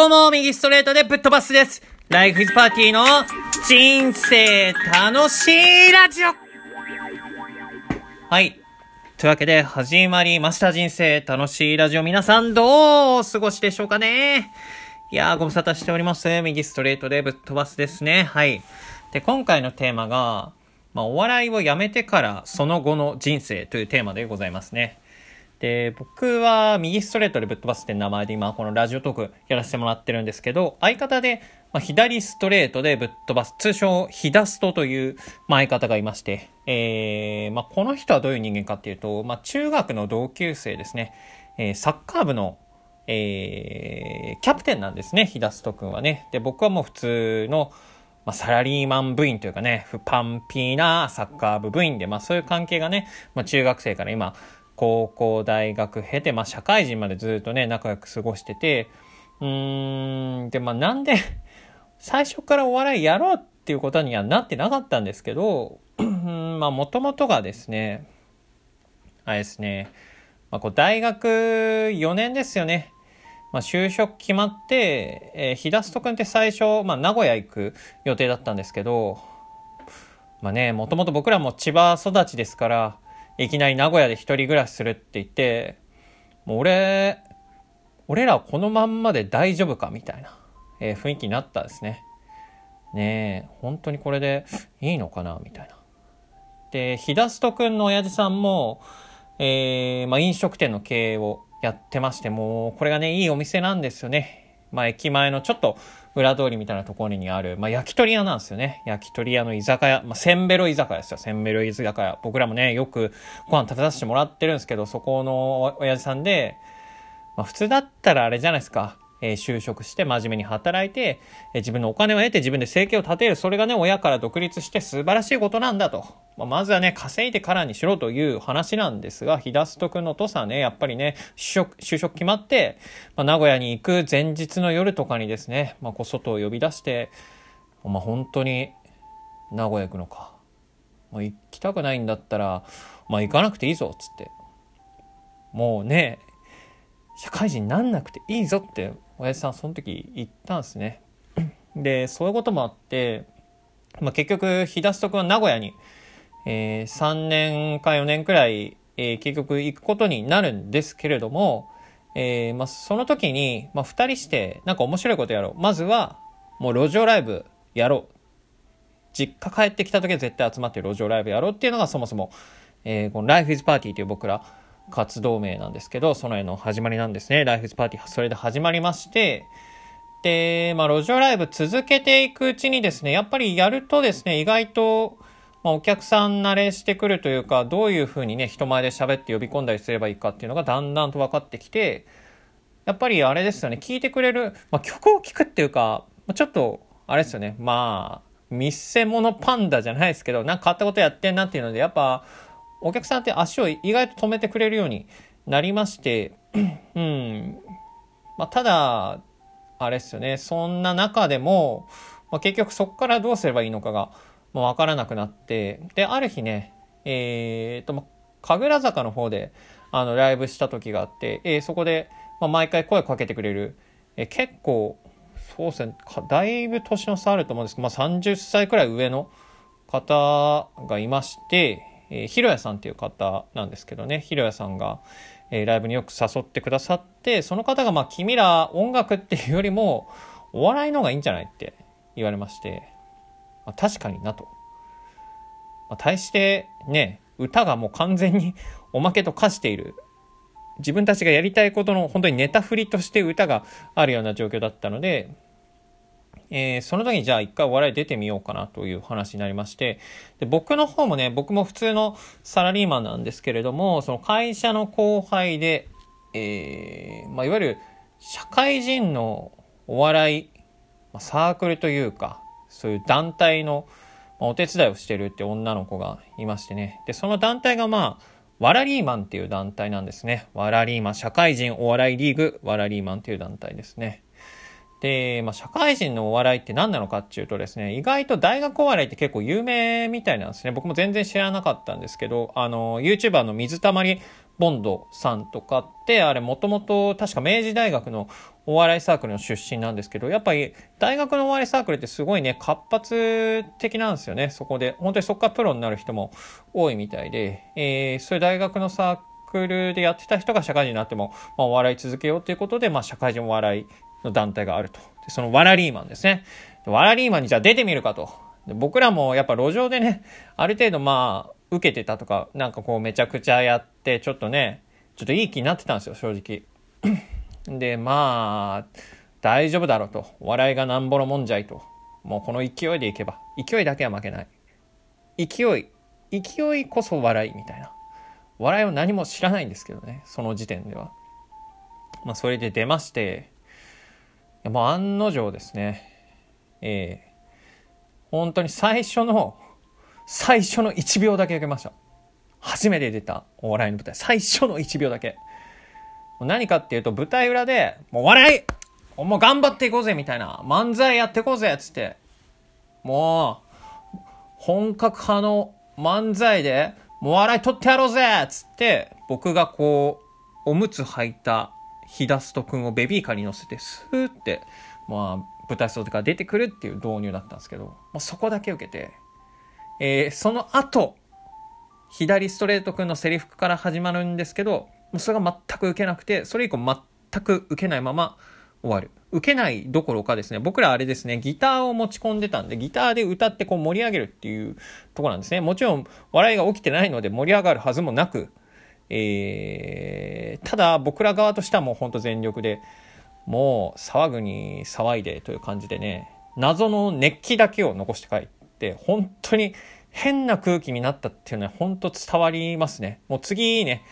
どうも、右ストレートでぶっ飛ばすです。ライフイズパーティーの人生楽しいラジオはい。というわけで始まりました人生楽しいラジオ。皆さんどうお過ごしでしょうかねいやー、ご無沙汰しております。右ストレートでぶっ飛ばすですね。はい。で、今回のテーマが、まあ、お笑いをやめてからその後の人生というテーマでございますね。で、僕は右ストレートでぶっ飛ばすって名前で今このラジオトークやらせてもらってるんですけど、相方で、まあ、左ストレートでぶっ飛ばす、通称ヒダストという、まあ、相方がいまして、えー、まあ、この人はどういう人間かっていうと、まあ、中学の同級生ですね、えー、サッカー部の、えー、キャプテンなんですね、ヒダスト君はね。で、僕はもう普通の、まあ、サラリーマン部員というかね、不パンピーなサッカー部部員で、まあそういう関係がね、まあ中学生から今、高校、大学経て、まあ社会人までずっとね、仲良く過ごしてて、うーん、で、まあなんで、最初からお笑いやろうっていうことにはなってなかったんですけど、まあもともとがですね、あれですね、まあこう大学4年ですよね。まあ、就職決まって、えー、ひだすとくんって最初、まあ、名古屋行く予定だったんですけど、まあね、もともと僕らも千葉育ちですから、いきなり名古屋で一人暮らしするって言って、もう俺、俺らこのまんまで大丈夫かみたいな、えー、雰囲気になったですね。ねえ、本当にこれでいいのかなみたいな。で、ひだすとくんの親父さんも、えー、まあ、飲食店の経営をやってまして、もう、これがね、いいお店なんですよね。まあ、駅前のちょっと裏通りみたいなところにある、まあ、焼き鳥屋なんですよね。焼き鳥屋の居酒屋、まあ、センベロ居酒屋ですよ。センベロ居酒屋。僕らもね、よくご飯食べさせてもらってるんですけど、そこの親父さんで、まあ、普通だったらあれじゃないですか。え、就職して真面目に働いて、え、自分のお金を得て自分で生計を立てる。それがね、親から独立して素晴らしいことなんだと。まあ、まずはね、稼いでからにしろという話なんですが、ひだすとくんのお父さね、やっぱりね、就職、就職決まって、まあ、名古屋に行く前日の夜とかにですね、まあ、こう外を呼び出して、まあ、本当に名古屋行くのか。まあ、行きたくないんだったら、まあ、行かなくていいぞ、つって。もうね、社会人になんなくていいぞって親父さんその時言ったんですね。でそういうこともあって、まあ、結局日田くんは名古屋に、えー、3年か4年くらい、えー、結局行くことになるんですけれども、えーまあ、その時に、まあ、2人してなんか面白いことやろうまずはもう路上ライブやろう実家帰ってきた時は絶対集まって路上ライブやろうっていうのがそもそも、えー、この Life is Party という僕ら活動名なんですけど、その絵の始まりなんですね。ライフズパーティー、それで始まりまして、で、まあ、路上ライブ続けていくうちにですね、やっぱりやるとですね、意外と、まあ、お客さん慣れしてくるというか、どういうふうにね、人前で喋って呼び込んだりすればいいかっていうのがだんだんと分かってきて、やっぱりあれですよね、聞いてくれる、まあ、曲を聴くっていうか、ちょっと、あれですよね、まあ、見せ物パンダじゃないですけど、なんか変わったことやってんなっていうので、やっぱ、お客さんって足を意外と止めてくれるようになりまして、うん。まあ、ただ、あれですよね、そんな中でも、まあ、結局そこからどうすればいいのかが、もうわからなくなって、で、ある日ね、えー、と、神楽坂の方で、あの、ライブした時があって、えー、そこで、まあ、毎回声かけてくれる、えー、結構、そうですね、だいぶ年の差あると思うんですけど、まあ、30歳くらい上の方がいまして、えー、ひろやさんっていう方なんですけどね、ひろやさんが、えー、ライブによく誘ってくださって、その方が、まあ、君ら音楽っていうよりも、お笑いの方がいいんじゃないって言われまして、まあ、確かになと。まあ、対してね、歌がもう完全に おまけと化している。自分たちがやりたいことの本当にネタ振りとして歌があるような状況だったので、えー、その時にじゃあ一回お笑い出てみようかなという話になりまして、で僕の方もね、僕も普通のサラリーマンなんですけれども、その会社の後輩で、えー、まあ、いわゆる社会人のお笑い、まあ、サークルというか、そういう団体のまお手伝いをしてるって女の子がいましてね。で、その団体がまあ、ワラリーマンっていう団体なんですね。ワラリーマン、社会人お笑いリーグ、ワラリーマンっていう団体ですね。で、まあ、社会人のお笑いって何なのかっていうとですね、意外と大学お笑いって結構有名みたいなんですね。僕も全然知らなかったんですけど、あの、YouTuber の水溜りボンドさんとかってあれもともと確か明治大学のお笑いサークルの出身なんですけどやっぱり大学のお笑いサークルってすごいね活発的なんですよねそこで本当にそこからプロになる人も多いみたいで、えー、そういう大学のサークルクルでやってた人が社会人になっても、まあ、お笑い続けようということで、まあ、社会人お笑いの団体があるとでそのワラリーマンですねワラリーマンにじゃあ出てみるかとで僕らもやっぱ路上でねある程度まあ受けてたとか、なんかこうめちゃくちゃやって、ちょっとね、ちょっといい気になってたんですよ、正直。で、まあ、大丈夫だろうと。笑いがなんぼのもんじゃいと。もうこの勢いでいけば。勢いだけは負けない。勢い。勢いこそ笑いみたいな。笑いを何も知らないんですけどね、その時点では。まあ、それで出まして、もう案の定ですね、ええー、本当に最初の最初の1秒だけ受けました。初めて出たお笑いの舞台。最初の1秒だけ。何かっていうと、舞台裏で、もう笑いもう頑張っていこうぜみたいな。漫才やっていこうぜつって。もう、本格派の漫才で、もう笑い取ってやろうぜ！っつって、僕がこう、おむつ履いたひだすとくんをベビーカーに乗せて、スーって、まあ、舞台袖から出てくるっていう導入だったんですけど、もうそこだけ受けて、えー、その後、左ストレートくんのセリフから始まるんですけど、もうそれが全く受けなくて、それ以降全く受けないまま終わる。受けないどころかですね、僕らあれですね、ギターを持ち込んでたんで、ギターで歌ってこう盛り上げるっていうとこなんですね。もちろん笑いが起きてないので盛り上がるはずもなく、えー、ただ僕ら側としてはもうほんと全力で、もう騒ぐに騒いでという感じでね、謎の熱気だけを残して帰って、って本当に変な空気になったっていうのは本当伝わりますね。もう次ね、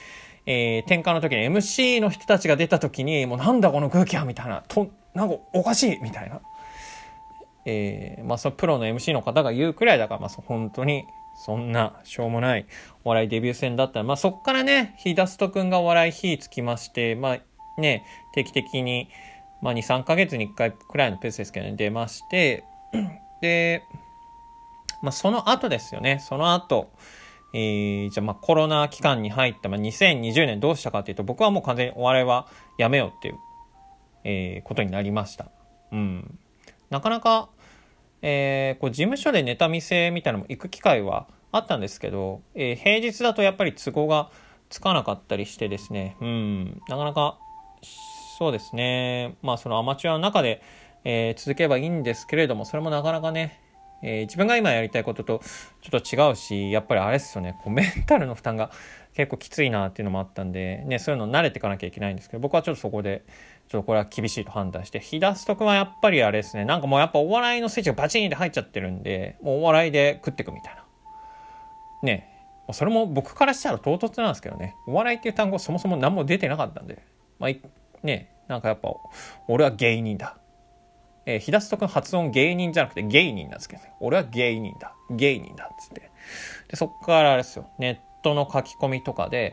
えー、転換の時に MC の人たちが出た時に、もうなんだこの空気はみたいな、と、なんかおかしいみたいな。えー、まあそプロの MC の方が言うくらいだから、まあ本当にそんなしょうもないお笑いデビュー戦だったら、まあそっからね、ひだすとくんがお笑い火つきまして、まあね、定期的に、まあ2、3ヶ月に1回くらいのペースですけどね、出まして、で、まあ、その後ですよね。その後、えー、じゃあまあコロナ期間に入った、まあ、2020年どうしたかというと、僕はもう完全にお笑いはやめようっていう、えー、ことになりました。うん。なかなか、えー、こう事務所でネタ見せみたいなのも行く機会はあったんですけど、えー、平日だとやっぱり都合がつかなかったりしてですね、うん、なかなか、そうですね、まあそのアマチュアの中で、えー、続けばいいんですけれども、それもなかなかね、えー、自分が今やりたいこととちょっと違うし、やっぱりあれっすよね、こうメンタルの負担が結構きついなっていうのもあったんで、ね、そういうの慣れていかなきゃいけないんですけど、僕はちょっとそこで、ちょっとこれは厳しいと判断して、ひだすとくはやっぱりあれですね、なんかもうやっぱお笑いのスイッチがバチンって入っちゃってるんで、もうお笑いで食っていくみたいな。ね、それも僕からしたら唐突なんですけどね、お笑いっていう単語そもそも何も出てなかったんで、まあ、ね、なんかやっぱ、俺は芸人だ。えー、ひだすとくん発音芸人じゃなくて芸人なんですけどね。俺は芸人だ。芸人だ。っつって。で、そっからあれですよ。ネットの書き込みとかで、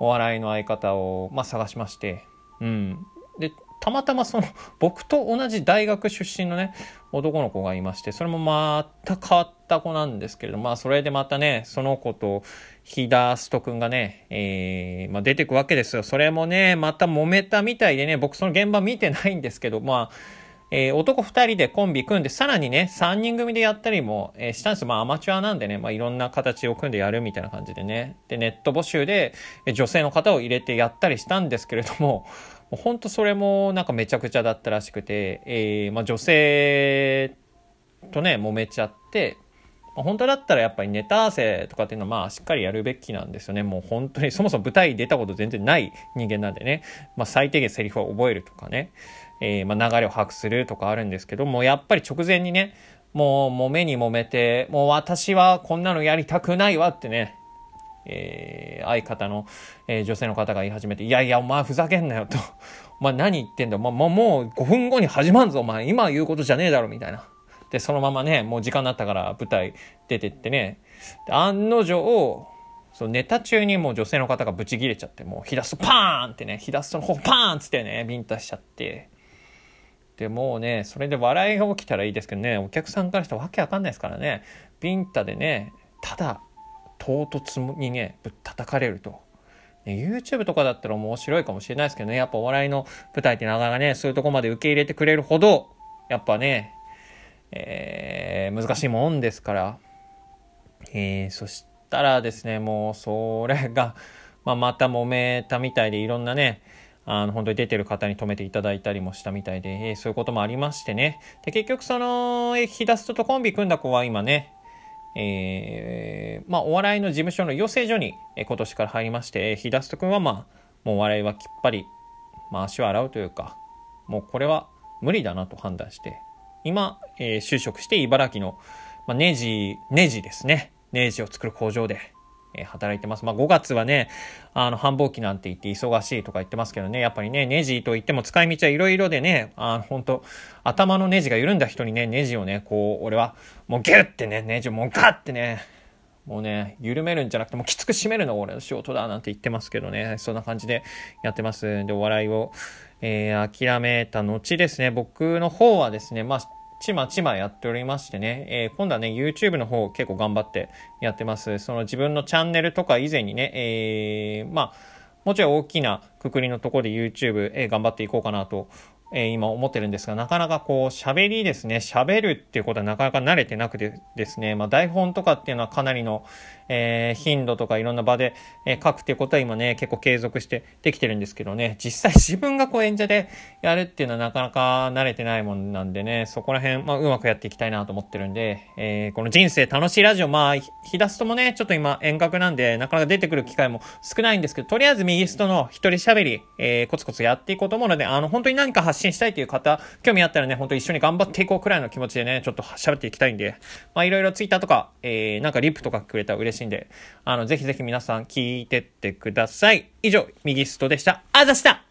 お笑いの相方を、まあ、探しまして、うん。で、たまたまその、僕と同じ大学出身のね、男の子がいまして、それもまた変わった子なんですけれど、まあ、それでまたね、その子と、ひだすとくんがね、えー、まあ、出てくわけですよ。それもね、また揉めたみたいでね、僕その現場見てないんですけど、まあ、えー、男2人でコンビ組んで、さらにね、3人組でやったりも、えー、したんですまあアマチュアなんでね、まあいろんな形を組んでやるみたいな感じでね。で、ネット募集で、女性の方を入れてやったりしたんですけれども、もうほんとそれもなんかめちゃくちゃだったらしくて、えー、まあ女性とね、揉めちゃって、本当だったらやっぱりネタ合わせとかっていうのはまあしっかりやるべきなんですよね。もう本当にそもそも舞台に出たこと全然ない人間なんでね。まあ最低限セリフを覚えるとかね。えー、まあ、流れを把握するとかあるんですけども、やっぱり直前にね、もう、もめに揉めて、もう私はこんなのやりたくないわってね、えー、相方の、えー、女性の方が言い始めて、いやいや、お前ふざけんなよと。お前何言ってんだよ。まあ、もう5分後に始まんぞ、お前。今言うことじゃねえだろ、みたいな。で、そのままね、もう時間になったから舞台出てってね、案の定、そのネタ中にもう女性の方がブチギレちゃって、もう、ひだすパーンってね、ひだすの方パーンっつってね、ビンタしちゃって、でもうね、それで笑いが起きたらいいですけどね、お客さんからしたらわけわかんないですからね、ビンタでね、ただ、唐突にね、ぶったたかれると。YouTube とかだったら面白いかもしれないですけどね、やっぱお笑いの舞台ってなかなかね、そういうとこまで受け入れてくれるほど、やっぱね、えー、難しいもんですから、えー、そしたらですね、もうそれが、まあ、また揉めたみたいでいろんなね、あの本当に出てる方に止めていただいたりもしたみたいで、えー、そういうこともありましてね。で、結局その、ヒダストとコンビ組んだ子は今ね、えー、まあ、お笑いの事務所の養成所に、え今年から入りまして、ひだすとくんはまあ、もうお笑いはきっぱり、まあ、足を洗うというか、もうこれは無理だなと判断して、今、えー、就職して茨城の、まあ、ネジ、ネジですね。ネジを作る工場で、え働いてます。まあ、5月はね、あの、繁忙期なんて言って忙しいとか言ってますけどね、やっぱりね、ネジと言っても使い道はいろいろでね、あの、本当頭のネジが緩んだ人にね、ネジをね、こう、俺は、もうギュッてね、ネジをもうガッてね、もうね、緩めるんじゃなくて、もうきつく締めるのが俺の仕事だなんて言ってますけどね、そんな感じでやってます。で、お笑いを、えー、諦めた後ですね、僕の方はですね、まあ、ちまちまやっておりましてね、えー、今度はね、YouTube の方結構頑張ってやってます。その自分のチャンネルとか以前にね、えー、まあ、もちろん大きなくくりのところで YouTube、えー、頑張っていこうかなとえ、今思ってるんですが、なかなかこう喋りですね、喋るっていうことはなかなか慣れてなくてですね、まあ台本とかっていうのはかなりの、えー、頻度とかいろんな場で、えー、書くっていうことは今ね、結構継続してできてるんですけどね、実際 自分がこう演者でやるっていうのはなかなか慣れてないもんなんでね、そこら辺、まあうまくやっていきたいなと思ってるんで、えー、この人生楽しいラジオ、まあ、ひだすともね、ちょっと今遠隔なんで、なかなか出てくる機会も少ないんですけど、とりあえず右ストの一人喋り、えー、コツコツやっていこうと思うので、あの、本当に何か発信したいという方、興味あったらね、ほんと一緒に頑張っていこうくらいの気持ちでね、ちょっと喋っていきたいんで、まあいろいろツイッターとか、えー、なんかリップとかくれたら嬉しいしいんで、あの、ぜひぜひ皆さん聞いてってください。以上、右ストでした。あざした